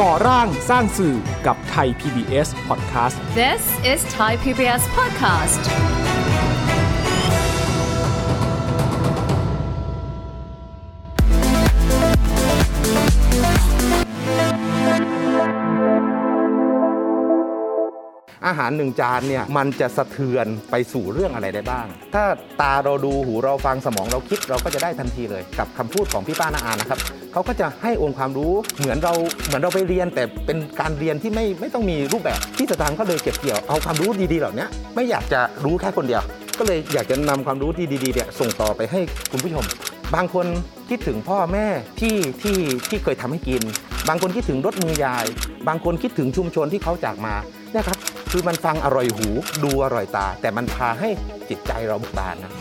ก่อร่างสร้างสื่อกับไทย PBS Podcast This is Thai PBS Podcast อาหารหนึ่งจานเนี่ยมันจะสะเทือนไปสู่เรื่องอะไรได้บ้าง ถ้าตาเราดูหูเราฟังสมองเราคิดเราก็จะได้ทันทีเลย กับคำพูดของพี่ป้านาอานะครับเขาก็จะให้องค์ความรู้เหมือนเราเหมือนเราไปเรียน แต่เป็นการเรียนที่ไม่ไม่ต้องมีรูปแบบที่สตางค์ก็เลยเก็บเกี่ยวเอาความรู้ดีๆเหล่านี้ไม่อยากจะรู้แค่คนเดียว ก็เลยอยากจะนำความรู้ที่ดีๆเนี่ยส่งต่อไปให้คุณผู้ชม บางคนคิดถึงพ่อแม่ที่ที่ที่เคยทำให้กิน บางคนคิดถึงรถมือยาย บางคนคิดถึงชุมชนที่เขาจากมา นี่ยครับ คือมันฟังอร่อยหู ดูอร่อยตา แต่มันพาให้จิตใจเราบิกบานนะ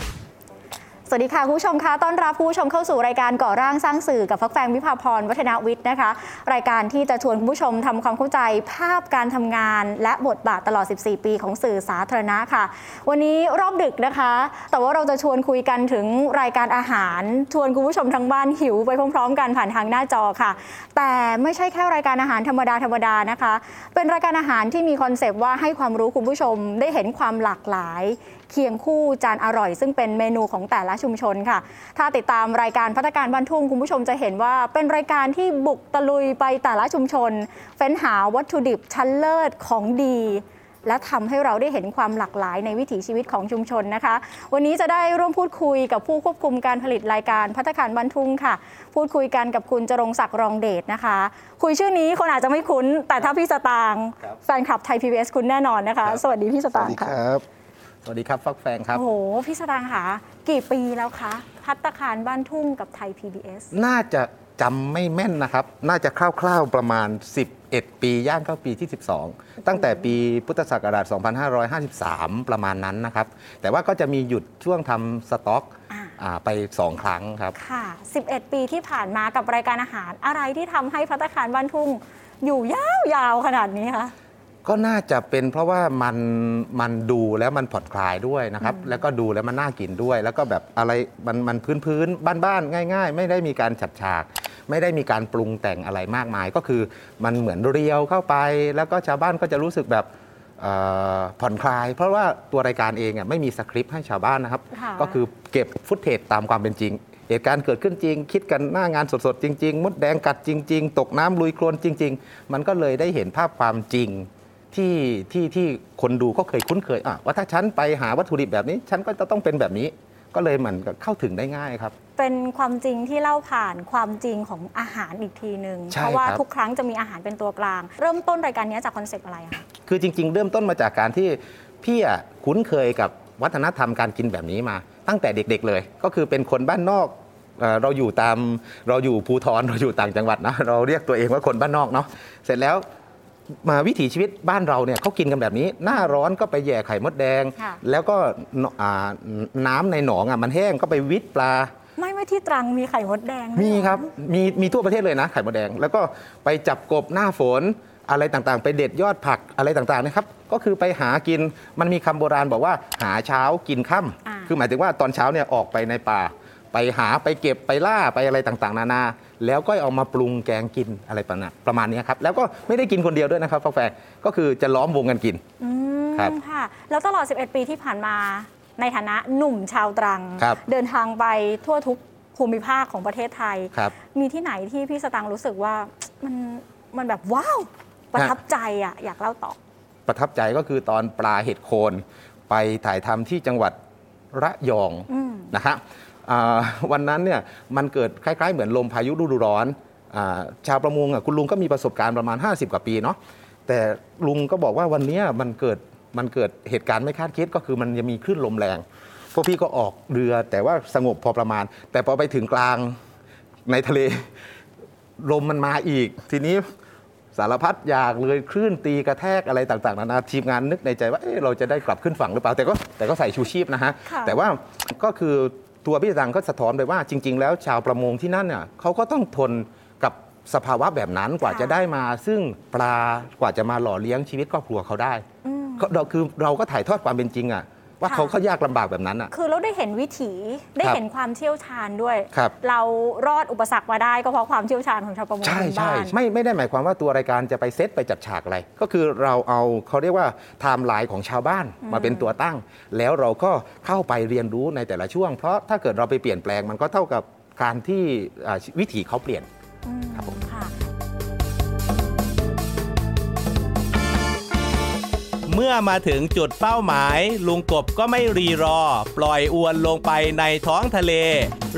สวัสดีค่ะคุณผู้ชมคะต้อนรับผู้ชมเข้าสู่รายการก่อร่างสร้างสื่อกับฟักแฟงวิภาพรวัฒนวิทย์นะคะ รายการที่จะชวนคุณผู้ชมทำความเข้าใจภาพการทำงาน และบทบาทตลอด 14 ปีของสื่อสาธารณะค่ะ วันนี้รอบดึกนะคะ แต่ว่าเราจะชวนคุยกันถึงรายการอาหาร ชวนคุณผู้ชมทางบ้านหิวไปพร้อมๆ กันผ่านทางหน้าจอค่ะ แต่ไม่ใช่แค่รายการอาหารธรรมดาธรรมดานะคะ เป็นรายการอาหารที่มีคอนเซปต์ว่าให้ความรู้คุณผู้ชมได้เห็นความหลากหลาย เคียงคู่จานอร่อย ซึ่งเป็นเมนูของแต่ละชุมชนค่ะ ถ้าติดตามรายการพัฒการบ้านทุ่งคุณผู้ชมจะเห็นว่าเป็นรายการที่บุกตะลุยไปแต่ละชุมชน เฟ้นหาวัตถุดิบชั้นเลิศของดี และทำให้เราได้เห็นความหลากหลายในวิถีชีวิตของชุมชนนะคะ วันนี้จะได้ร่วมพูดคุยกับผู้ควบคุมการผลิตรายการพัฒการบ้านทุ่งค่ะ พูดคุยกันกับคุณจรงศักดิ์รองเดชนะคะ คุยชื่อนี้คนอาจจะไม่คุ้น แต่ถ้าพี่สตางค์แฟนคลับไทย PBS คุณแน่นอนนะคะครับสวัสดีพี่สตางค์ค่ะ สวัสดีครับ ฟักแฟงครับ โอ้โห พี่สตางค์ค่ะกี่ปีแล้วคะพัตตาคารบ้านทุ่งกับไทย PBS น่าจะจำไม่แม่นนะครับ น่าจะคร่าวๆประมาณ 11 ปีย่างเข้าปีที่ 12 ตั้งแต่ปีพุทธศักราช 2553 ประมาณนั้นนะครับ แต่ว่าก็จะมีหยุดช่วงทำสต็อกอ่าอ่าไป 2 ครั้งครับ ค่ะ 11 ปีที่ผ่านมากับรายการอาหาร อะไรที่ทำให้พัตตาคารบ้านทุ่งอยู่ยาวๆขนาดนี้คะ ก็น่าจะเป็นเพราะว่ามันมันดูแล้วมันผ่อนคลายด้วยนะครับ แล้วก็ดูแล้วมันน่ากินด้วย แล้วก็แบบอะไรมันมันพื้นพื้นบ้านบ้านๆง่าย ๆ ไม่ได้มีการฉัดฉาก ไม่ได้มีการปรุงแต่งอะไรมากมาย ก็คือมันเหมือนเรียวเข้าไป แล้วก็ชาวบ้านก็จะรู้สึกแบบเอ่อผ่อนคลาย เพราะว่าตัวรายการเองอะไม่มีสคริปต์ให้ชาวบ้านนะครับค่ะก็คือเก็บฟุตเทจตามความเป็นจริงเหตุการณ์เกิดขึ้นจริง คิดกันหน้างานสดๆ จริง ๆ มดแดงกัดจริง ๆ ตกน้ำลุยโคลนจริง ๆ มันก็เลยได้เห็นภาพความจริง ที่ที่ที่คนดูก็เคยคุ้นเคยอะว่าถ้าฉันไปหาวัตถุดิบแบบนี้ ฉันก็จะต้องเป็นแบบนี้ ก็เลยเหมือนกับเข้าถึงได้ง่ายครับ เป็นความจริงที่เล่าผ่านความจริงของอาหารอีกทีหนึ่งใช่เพราะว่าครับ ทุกครั้งจะมีอาหารเป็นตัวกลาง เริ่มต้นรายการนี้จากคอนเซปต์อะไรคะคือจริง ๆ เริ่มต้นมาจากการที่พี่อะคุ้นเคยกับวัฒนธรรมการกินแบบนี้มา ตั้งแต่เด็กๆเลย ก็คือเป็นคนบ้านนอกเอ่อเราอยู่ตามเราอยู่ภูทรเราอยู่ต่างจังหวัดนะเราเรียกตัวเองว่าคนบ้านนอกเนาะเสร็จแล้ว มาวิถีชีวิตบ้านเราเนี่ยเขากินกันแบบนี้ หน้าร้อนก็ไปแย่ไข่มดแดงค่ะแล้วก็นอ่าน้ำในหนองอะมันแห้งก็ไปวิทปลา ไม่ไม่ที่ตรังมีไข่มดแดงด้วยมีเหอครับมีมีทั่วประเทศเลยนะไข่มดแดง แล้วก็ไปจับกบหน้าฝนอะไรต่างๆ ไปเด็ดยอดผักอะไรต่างๆนะครับ ก็คือไปหากินมันมีคำโบราณบอกว่าหาเช้ากินค่ำอ่าคือหมายถึงว่าตอนเช้าเนี่ยออกไปในป่า ไปหาไปเก็บไปล่าไปอะไรต่างๆ นานา แล้วก็เอามาปรุงแกงกินอะไรประมาณประมาณนี้ครับ แล้วก็ไม่ได้กินคนเดียวด้วยนะครับฟ้าแฟงก็คือจะล้อมวงกันกินอืมครับค่ะแล้วตลอด 11 ปีที่ผ่านมาในฐานะหนุ่มชาวตรังครับเดินทางไปทั่วทุกภูมิภาคของประเทศไทยครับมีที่ไหนที่พี่สตังค์รู้สึกว่ามันมันแบบว้าว ประทับใจอะอยากเล่าต่อ ประทับใจก็คือตอนปลาเห็ดโคน ไปถ่ายทำที่จังหวัดระยองอืมนะครับอ่า วันนั้นเนี่ยมันเกิดคล้าย ๆ เหมือนลมพายุฤดูร้อนอาชาวประมงอะคุณลุงก็มีประสบการณ์ประมาณ 50 กว่าปีเนาะแต่ลุงก็บอกว่าวันเนี้ยมันเกิดมันเกิดเหตุการณ์ไม่คาดคิดก็คือมันจะมีคลื่นลมแรง พวกพี่ก็ออกเรือแต่ว่าสงบพอประมาณ แต่พอไปถึงกลางในทะเลลมมันมาอีก ทีนี้สารพัดอยากเลยคลื่นตีกระแทกอะไรต่างๆนานาทีมงานนึกในใจว่าเอ๊ะเราจะได้กลับขึ้นฝั่งหรือเปล่าแต่ก็แต่ก็ใส่ชูชีพนะฮะค่ะแต่ว่าก็คือ ตัวพี่ตังก็สะท้อนไปว่าจริง ๆ แล้วชาวประมงที่นั่นเนี่ยเขาก็ต้องทนกับสภาวะแบบนั้นกว่าจะได้มา ซึ่งปลากว่าจะมาหล่อเลี้ยงชีวิตครอบครัวเขาได้อืมเขาเราคือเราก็ถ่ายทอดความเป็นจริงอะ ว่าค่ะเขาเขายากลำบากแบบนั้นอะคือเราได้เห็นวิถีได้ครับเห็นความเชี่ยวชาญด้วยครับเรารอดอุปสรรคมาได้ก็เพราะความเชี่ยวชาญของชาวประมงใช่พื้นใช่บ้านไม่ไม่ได้หมายความว่าตัวรายการจะไปเซตไปจัดฉากอะไร ก็คือเราเอาเขาเรียกว่าไทม์ไลน์ของชาวบ้านมาเป็นตัวตั้ง แล้วเราก็เข้าไปเรียนรู้ในแต่ละช่วง เพราะถ้าเกิดเราไปเปลี่ยนแปลงมันก็เท่ากับการที่อ่าวิถีเขาเปลี่ยนอืมครับผม เมื่อมาถึงจุดเป้าหมาย ลุงกบก็ไม่รีรอ ปล่อยอวนลงไปในท้องทะเล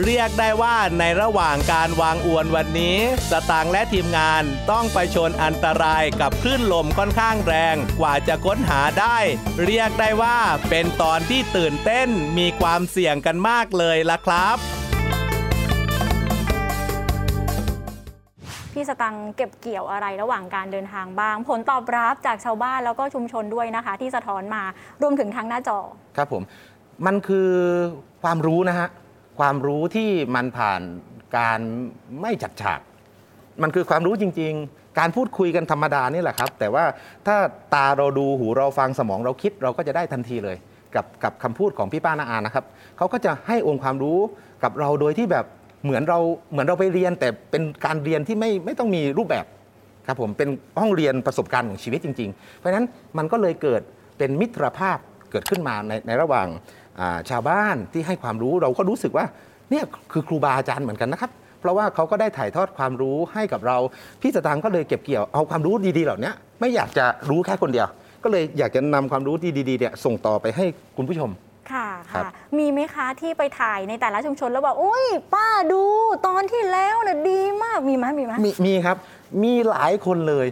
เรียกได้ว่าในระหว่างการวางอวนวันนี้ สตางค์และทีมงานต้องไปชนอันตรายกับคลื่นลมค่อนข้างแรงกว่าจะค้นหาได้ เรียกได้ว่าเป็นตอนที่ตื่นเต้นมีความเสี่ยงกันมากเลยล่ะครับ พี่สตังเก็บเกี่ยวอะไรระหว่างการเดินทางบ้าง ผลตอบรับจากชาวบ้านแล้วก็ชุมชนด้วยนะคะ ที่สะท้อนมารวมถึงทางหน้าจอ ครับผม มันคือความรู้นะฮะ ความรู้ที่มันผ่านการไม่จัดฉาก มันคือความรู้จริง ๆ การพูดคุยกันธรรมดานี่แหละครับ แต่ว่าถ้าตาเราดูหูเราฟังสมองเราคิดเราก็จะได้ทันทีเลย กับกับคำพูดของพี่ป้านาอานะครับเขาก็จะให้องค์ความรู้กับเราโดยที่แบบ เหมือนเราเหมือนเราไปเรียนแต่เป็นการเรียนที่ไม่ไม่ต้องมีรูปแบบครับผมเป็นห้องเรียนประสบการณ์ของชีวิตจริง ๆ เพราะฉะนั้นมันก็เลยเกิดเป็นมิตรภาพเกิดขึ้นมาในในระหว่างาชาวบ้านที่ให้ความรู้เราก็รู้สึกว่าเนี่ยคือครูบาอาจารย์เหมือนกันนะครับ เพราะว่าเขาก็ได้ถ่ายทอดความรู้ให้กับเรา พี่สตางค์ก็เลยเก็บเกี่ยวเอาความรู้ดีๆ เหล่านี้ไม่อยากจะรู้แค่คนเดียว ก็เลยอยากจะนำความรู้ที่ดีๆเนี่ยส่งต่อไปให้คุณผู้ชม ค่ะครับ ค่ะ มีไหมคะที่ไปถ่ายในแต่ละชุมชนแล้วบอกอุ้ยป้าดูตอนที่แล้วน่ะดีมากมีไหมมีไหม มีมีครับ มีหลายคนเลย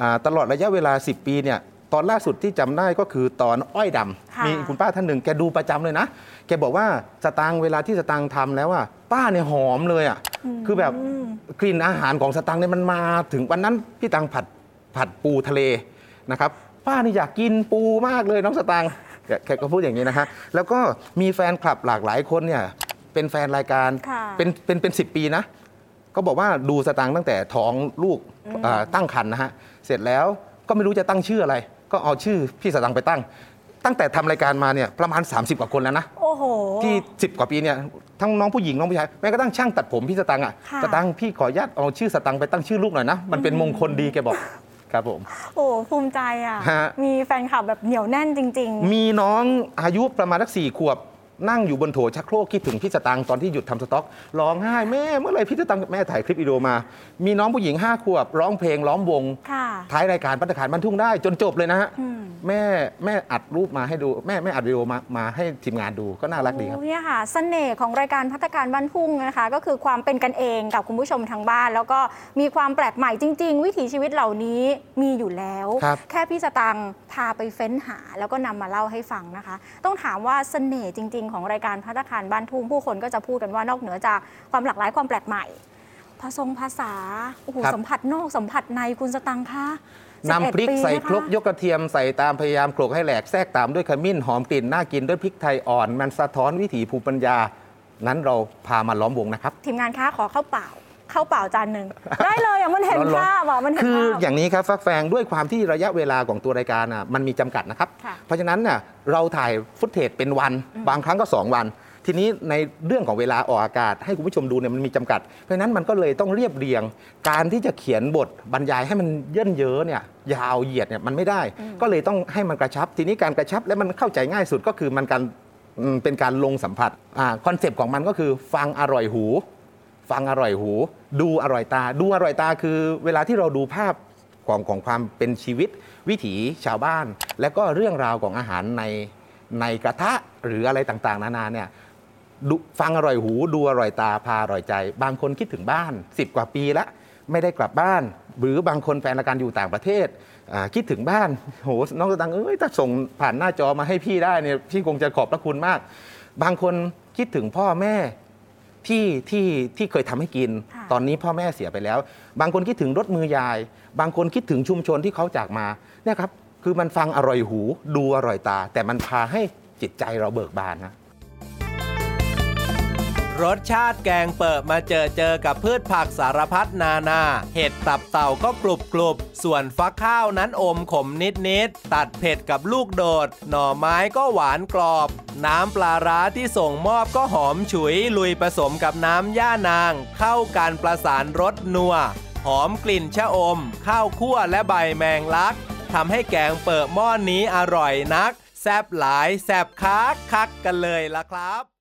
อ่าตลอดระยะเวลา 10 ปีเนี่ย ตอนล่าสุดที่จำได้ก็คือตอนอ้อยดำ ค่ะ มีคุณป้าท่านหนึ่งแกดูประจำเลยนะ แกบอกว่าสตางค์เวลาที่สตางค์ทำแล้วอะป้าเนี่ยหอมเลยอะ คือแบบกลิ่นอาหารของสตางค์เนี่ยมันมาถึงวันนั้นพี่ตังผัดผัดปูทะเลนะครับ ป้านี่อยากกินปูมากเลยน้องสตางค์ แกแกก็พูดอย่างนี้นะฮะแล้วก็มีแฟนคลับหลากหลายคนเนี่ยเป็นแฟนรายการค่ะเป็นเป็นเป็นสิปีนะ ก็บอกว่าดูสตางค์ตั้งแต่ท้องลูกอ่าตั้งครรภ์นะฮะเสร็จแล้วก็ไม่รู้จะตั้งชื่ออะไร ก็เอาชื่อพี่สตางค์ไปตั้ง ตั้งแต่ทำรายการมาเนี่ยประมาณ 30 กว่าคนแล้วนะโอ้โหที่ 10 กว่าปีเนี่ยทั้งน้องผู้หญิงน้องผู้ชายแม้กระทั่งช่างตัดผมพี่สตังค์อะค่ะสตังค์พี่ขออนุญาตเอาชื่อสตังค์ไปตั้งชื่อลูกหน่อยนะมันเป็นมงคลดีแกบอก ครับผม โอ้ภูมิใจอะ ฮะ มีแฟนคลับแบบเหนียวแน่นจริงมีน้องอายุประมาณสักสี่ขวบ นั่งอยู่บนโถชักโครกคิดถึงพี่สตังค์ตอนที่หยุดทำสต็อกร้องไห้แม่เมื่อไหร่พี่สตังค์แม่ถ่ายคลิปวิดีโอมา มีน้องผู้หญิงห้าขวบ ร้องเพลงล้อมวงๆค่ะท้ายรายการปัตตาคารบรรทุ่งได้จนจบเลยนะฮะอืมแม่แม่อัดรูปมาให้ดูแม่แม่อัดวิดีโอมามาให้ทีมงานดูก็น่ารักดีครับโอ้เนี่ยค่ะเสน่ห์ของรายการพัฒการบ้านทุ่งนะคะ ก็คือความเป็นกันเองกับคุณผู้ชมทางบ้าน แล้วก็มีความแปลกใหม่จริง ๆ วิถีชีวิตเหล่านี้มีอยู่แล้วครับแค่พี่สตังค์พาไปเฟ้นหา แล้วก็นำมาเล่าให้ฟังนะคะ ต้องถามว่าเสน่ห์จริงๆของรายการพัฒการบ้านทุ่งผู้คนก็จะพูดกันว่านอกเหนือจากความหลากหลายความแปลกใหม่ผสมภาษาโอ้โหครับ สัมผัสนอกสัมผัสในคุณสตังค์คะนำพริก11ใส่นะะ ครกยกกระเทียมใส่ตามพยายามโขลกให้แหลกแทรกตามด้วยขมิ้นหอมกลิ่นน่ากินด้วยพริกไทยอ่อน มันสะท้อนวิถีภูมิปัญญา นั้นเราพามาล้อมวงนะครับ ทีมงานคะขอข้าวเปล่า ข้าวเปล่าจานหนึ่งได้เลยอะมันเห็นร้อนๆภาพอะมันเห็นคือภาพ อย่างนี้ครับฟักแฟงด้วยความที่ระยะเวลาของตัวรายการน่ะมันมีจำกัดนะครับ ค่ะเพราะฉะนั้นน่ะเราถ่าย footage เป็นวัน บางครั้งก็ 2 วัน ทีนี้ในเรื่องของเวลาออกอากาศ ให้คุณผู้ชมดูเนี่ยมันมีจำกัด เพราะฉะนั้นมันก็เลยต้องเรียบเรียง การที่จะเขียนบทบรรยายให้มันเยิ่นเย้อเนี่ยยาวเหยียดเนี่ยมันไม่ได้ ก็เลยต้องให้มันกระชับ ทีนี้การกระชับและมันเข้าใจง่ายสุดก็คือมันการอืมเป็นการลงสัมผัส concept ของมันก็คือฟังอร่อยหู ฟังอร่อยหู ดูอร่อยตา ดูอร่อยตาคือ เวลาที่เราดูภาพของของความเป็นชีวิต วิถีชาวบ้าน และก็เรื่องราวของอาหารในในกระทะหรืออะไรต่างๆ นานาเนี่ยฟังอร่อยหูดูอร่อยตาพาอร่อยใจ บางคนคิดถึงบ้าน 10 กว่าปีแล้วไม่ได้กลับบ้าน หรือบางคนแฟนรายการอยู่ต่างประเทศ คิดถึงบ้านโหน้องตังเอ้ยถ้าส่งผ่านหน้าจอมาให้พี่ได้เนี่ยพี่คงจะขอบพระคุณมาก บางคนคิดถึงพ่อแม่ ที่ที่ที่เคยทำให้กินค่ะตอนนี้พ่อแม่เสียไปแล้ว บางคนคิดถึงรถมือยาย บางคนคิดถึงชุมชนที่เขาจากมาเนี่ยครับคือมันฟังอร่อยหู ดูอร่อยตา แต่มันพาให้จิตใจเราเบิกบานนะ รสชาติแกงเปิดมาเจอเจอกับพืชผักสารพัดนานา เห็ดตับเต่าก็กรุบกรุบส่วนฟักข้าวนั้นอมขมนิดนิดๆตัดเผ็ดกับลูกโดด หน่อไม้ก็หวานกรอบ น้ำปลาร้าที่ส่งมอบก็หอมฉุย ลุยผสมกับน้ำย่านาง เข้ากันประสานรสนัวหอมกลิ่นชะอม ข้าวคั่วและใบแมงลักทำให้แกงเปิดหม้อนนี้อร่อยนัก แซบหลายแซบคักคักกันเลยล่ะครับ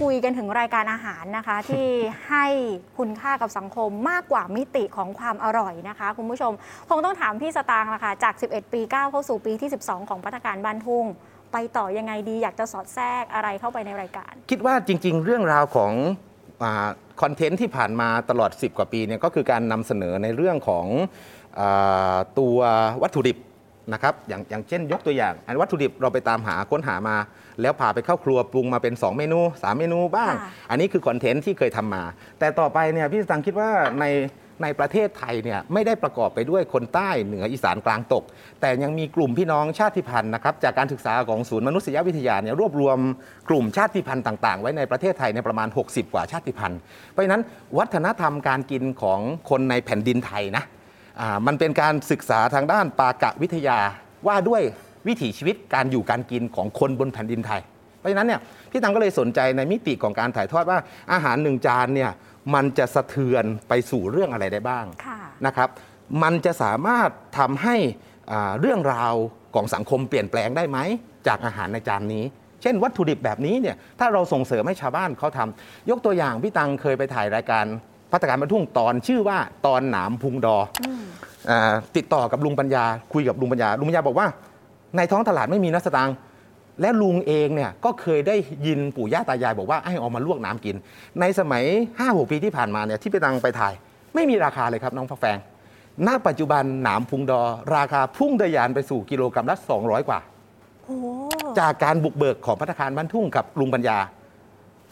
คุยกันถึงรายการอาหารนะคะ ที่ให้คุณค่ากับสังคมมากกว่ามิติของความอร่อยนะคะ คุณผู้ชม คงต้องถามพี่สตางค์ละค่ะจาก 11 ปีก้าวเข้าสู่ปีที่ 12 ของพัฒการบ้านทุ่ง ไปต่อยังไงดีอยากจะสอดแทรกอะไรเข้าไปในรายการ คิดว่าจริง ๆ เรื่องราวของคอนเทนต์ที่ผ่านมาตลอด 10 กว่าปีเนี่ยก็คือการนำเสนอในเรื่องของอาตัววัตถุดิบ นะครับอย่างอย่างเช่นยกตัวอย่าง อันวัตถุดิบเราไปตามหาค้นหามา แล้วพาไปเข้าครัวปรุงมาเป็น 2 เมนู 3 เมนูบ้างค่ะอันนี้คือคอนเทนต์ที่เคยทำมา แต่ต่อไปเนี่ยพี่สตังค์คิดว่าในในประเทศไทยเนี่ยไม่ได้ประกอบไปด้วยคนใต้เหนืออีสานกลางตก แต่ยังมีกลุ่มพี่น้องชาติพันธุ์นะครับจากการศึกษาของศูนย์มนุษยวิทยาเนี่ยรวบรวมกลุ่มชาติพันธุ์ต่าง ๆ ไว้ในประเทศไทยในยประมาณ 60 กว่าชาติพันธุ์ เพราะฉะนั้นวัฒนธรรมการกินของคนในแผ่นดินไทยนะอ่า มันเป็นการศึกษาทางด้านปากะวิทยาว่าด้วยวิถีชีวิตการอยู่การกินของคนบนแผ่นดินไทย เพราะฉะนั้นเนี่ยพี่ตังก็เลยสนใจในมิติของการถ่ายทอดว่าอาหารหนึ่งจานเนี่ยมันจะสะเทือนไปสู่เรื่องอะไรได้บ้างค่ะนะครับ มันจะสามารถทำให้อ่าเรื่องราวของสังคมเปลี่ยนแปลงได้ไหม จากอาหารในจานนี้ เช่นวัตถุดิบแบบนี้เนี่ยถ้าเราส่งเสริมให้ชาวบ้านเขาทำยกตัวอย่างพี่ตังเคยไปถ่ายรายการ พัฒการบรรทุ่งตอนชื่อว่าตอนหนามพุงดอออาติดต่อกับลุงปัญญา คุยกับลุงปัญญา ลุงปัญญาบอกว่า ในท้องตลาดไม่มีนักสตางค์และลุงเองเนี่ยก็เคยได้ยินปู่ย่าตายายบอกว่าให้เอามาลวกน้ำกิน ในสมัย5-6ปีที่ผ่านมาเนี่ยที่ไปตังไปถ่าย ไม่มีราคาเลยครับน้องฟักแฟงณปัจจุบันหนามพุงดอ ราคาพุ่งทะยานไปสู่กิโลกรัมละ200 กว่าโอ้จากการบุกเบิกของพัฒคารบ้านทุ่งกับลุงปัญญา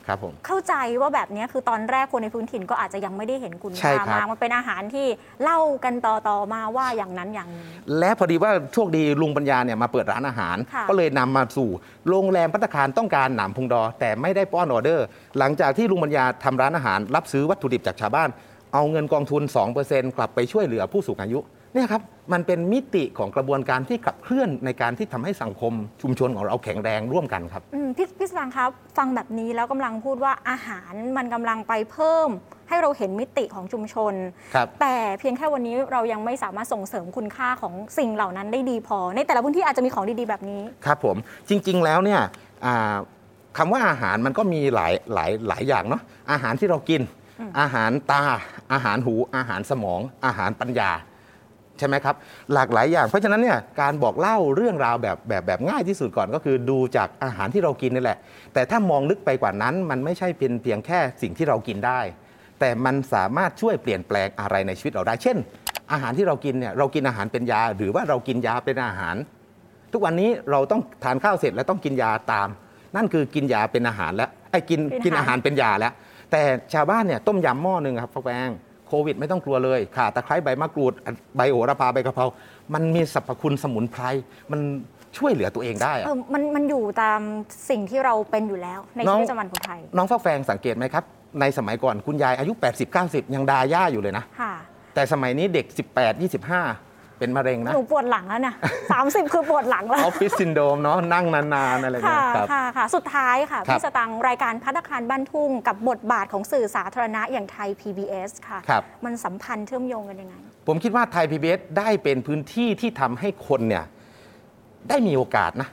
ครับผมเข้าใจว่าแบบนี้คือตอนแรกคนในพื้นถิ่นก็อาจจะยังไม่ได้เห็นคุณใช่ค่าครับมากมันเป็นอาหารที่เล่ากันต่อๆมาว่าอย่างนั้นอย่างนี้และพอดีว่าโชคดีลุงปัญญาเนี่ยมาเปิดร้านอาหารค่ะก็เลยนำมาสู่โรงแรมพัตตาคารต้องการหนามพุงดอ แต่ไม่ได้ป้อนออเดอร์ หลังจากที่ลุงปัญญาทำร้านอาหาร รับซื้อวัตถุดิบจากชาวบ้าน เอาเงินกองทุน 2%กลับไปช่วยเหลือผู้สูงอายุ เนี่ยครับมันเป็นมิติของกระบวนการที่ขับเคลื่อนในการที่ทำให้สังคมชุมชนของเราแข็งแรงร่วมกันครับอืมพี่พี่สรังครับฟังแบบนี้แล้วกำลังพูดว่าอาหารมันกำลังไปเพิ่ม ให้เราเห็นมิติของชุมชนครับแต่เพียงแค่วันนี้เรายังไม่สามารถส่งเสริมคุณค่าของสิ่งเหล่านั้นได้ดีพอ ในแต่ละพื้นที่อาจจะมีของดีๆแบบนี้ ครับผมจริง ๆ แล้วเนี่ยอ่าคำว่าอาหารมันก็มีหลายหลายหลายอย่างเนาะอาหารที่เรากิน อาหารตา อาหารหู อาหารสมอง อาหารปัญญา ใช่ไหมครับ หลากหลายอย่าง เพราะฉะนั้นเนี่ยการบอกเล่าเรื่องราวแบบแบบแบบง่ายที่สุดก่อนก็คือดูจากอาหารที่เรากินนี่แหละ แต่ถ้ามองลึกไปกว่านั้น มันไม่ใช่เป็นเพียงแค่สิ่งที่เรากินได้ แต่มันสามารถช่วยเปลี่ยนแปลงอะไรในชีวิตเราได้ เช่น อาหารที่เรากินเนี่ยเรากินอาหารเป็นยา หรือว่าเรากินยาเป็นอาหาร ทุกวันนี้เราต้องทานข้าวเสร็จแล้วต้องกินยาตาม นั่นคือกินยาเป็นอาหารแล้วไอ้กินกินอาหารเป็นยาแล้ว แต่ชาวบ้านเนี่ยต้มยำหม้อหนึ่งครับฟักแฟง โควิดไม่ต้องกลัวเลยข่าตะไคร้ใบมะกรูดใบโหระพาใบกะเพรา มันมีสรรพคุณสมุนไพรมันช่วยเหลือตัวเองได้อะเออมันมันอยู่ตามสิ่งที่เราเป็นอยู่แล้ว ในน้ชีองวิตประจำวันของไทย น้องฟักแฟงสังเกตไหมครับ ในสมัยก่อนคุณยายอายุ 80-90 ยังดาย่าอยู่เลยนะค่ะแต่สมัยนี้เด็ก 18-25 เป็นมะเร็งนะ หนูปวดหลังแล้วนะ30คือปวดหลังอแล้วอฟฟิศซินโดรมเนาะนั่งนานๆอะไรเงี้ค่ะยครับค่ะค่ะ สุดท้ายค่ะครับพี่สตังค์รายการพัฒคารบ้านทุ่ง กับบทบาทของสื่อสาธารณะอย่างไทย PBS ค่ะครับมันสัมพันธ์เชื่อมโยงกันยังไง ผมคิดว่าไทย PBS ได้เป็นพื้นที่ที่ทำให้คนเนี่ยได้มีโอกาสนะ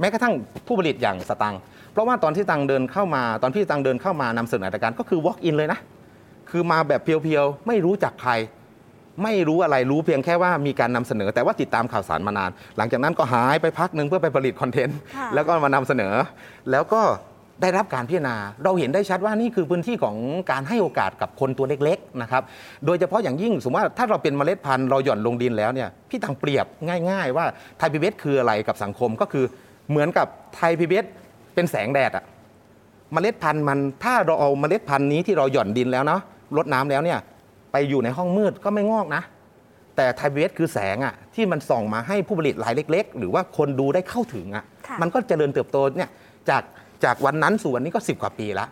แม้กระทั่งผู้ผลิตอย่างสตังค์เพราะว่าตอนที่ตังเดินเข้ามา ตอนที่ตังเดินเข้ามานำเสนอรายการก็คือ walk in เลยนะคือมาแบบเพียวๆไม่รู้จักใคร ไม่รู้อะไรรู้เพียงแค่ว่ามีการนำเสนอ แต่ว่าติดตามข่าวสารมานาน หลังจากนั้นก็หายไปพักหนึ่งเพื่อไปผลิตคอนเทนต์ค่ะแล้วก็มานำเสนอ แล้วก็ได้รับการพิจารณา เราเห็นได้ชัดว่านี่คือพื้นที่ของการให้โอกาสกับคนตัวเล็กๆนะครับ โดยเฉพาะอย่างยิ่งสมมติว่าถ้าเราเป็นเมล็ดพันธุ์เราหย่อนลงดินแล้วเนี่ยพี่ตังเปรียบง่ายๆ ว่าไทยพีบีคืออะไรกับสังคมก็คือเหมือนกับไทยพีบีเป็นแสงแดดอะเมล็ดพันธุ์มันถ้าเราเอาเมล็ดพันธุ์นี้ที่เราหย่อนดินแล้วเนาะรดน้ำแล้วเนี่ย ไปอยู่ในห้องมืดก็ไม่งอกนะ แต่ไทเวสคือแสงอะ่ะที่มันส่องมาให้ผู้ผลิตรายเล็ก ๆ หรือว่าคนดูได้เข้าถึงอะค่ะ่ะมันก็เจริญเติบโตเนี่ยจากจากวันนั้นสู่วันนี้ก็ 10 กว่าปีละ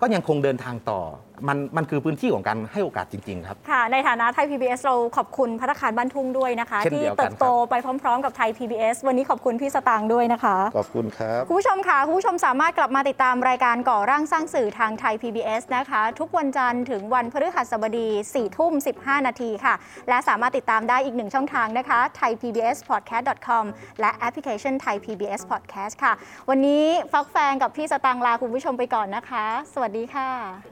ก็ยังคงเดินทางต่อ มันมันคือพื้นที่ของการให้โอกาสจริง ๆ ครับ ค่ะ ในฐานะไทย PBS เราขอบคุณพัฒคารบ้านทุ่งด้วยนะคะ เช่นที่เดียวกันเติบโตไปพร้อมๆ กับไทย PBS วันนี้ขอบคุณพี่สตางค์ด้วยนะคะ ขอบคุณครับ คุณผู้ชมค่ะคุณผู้ชมสามารถกลับมาติดตามรายการก่อร่างสร้างสื่อทางไทย PBS นะคะ ทุกวันจันทร์ถึงวันพฤหัสบดี4ทุ่ม 15 นาทีค่ะ และสามารถติดตามได้อีกหนึ่งช่องทางนะคะ thaipbspodcast.com และแอปพลิเคชัน Thai PBS Podcast ค่ะ วันนี้ฟักแฟงกับพี่สตางค์ลาคุณผู้ชมไปก่อนนะคะ สวัสดีค่ะ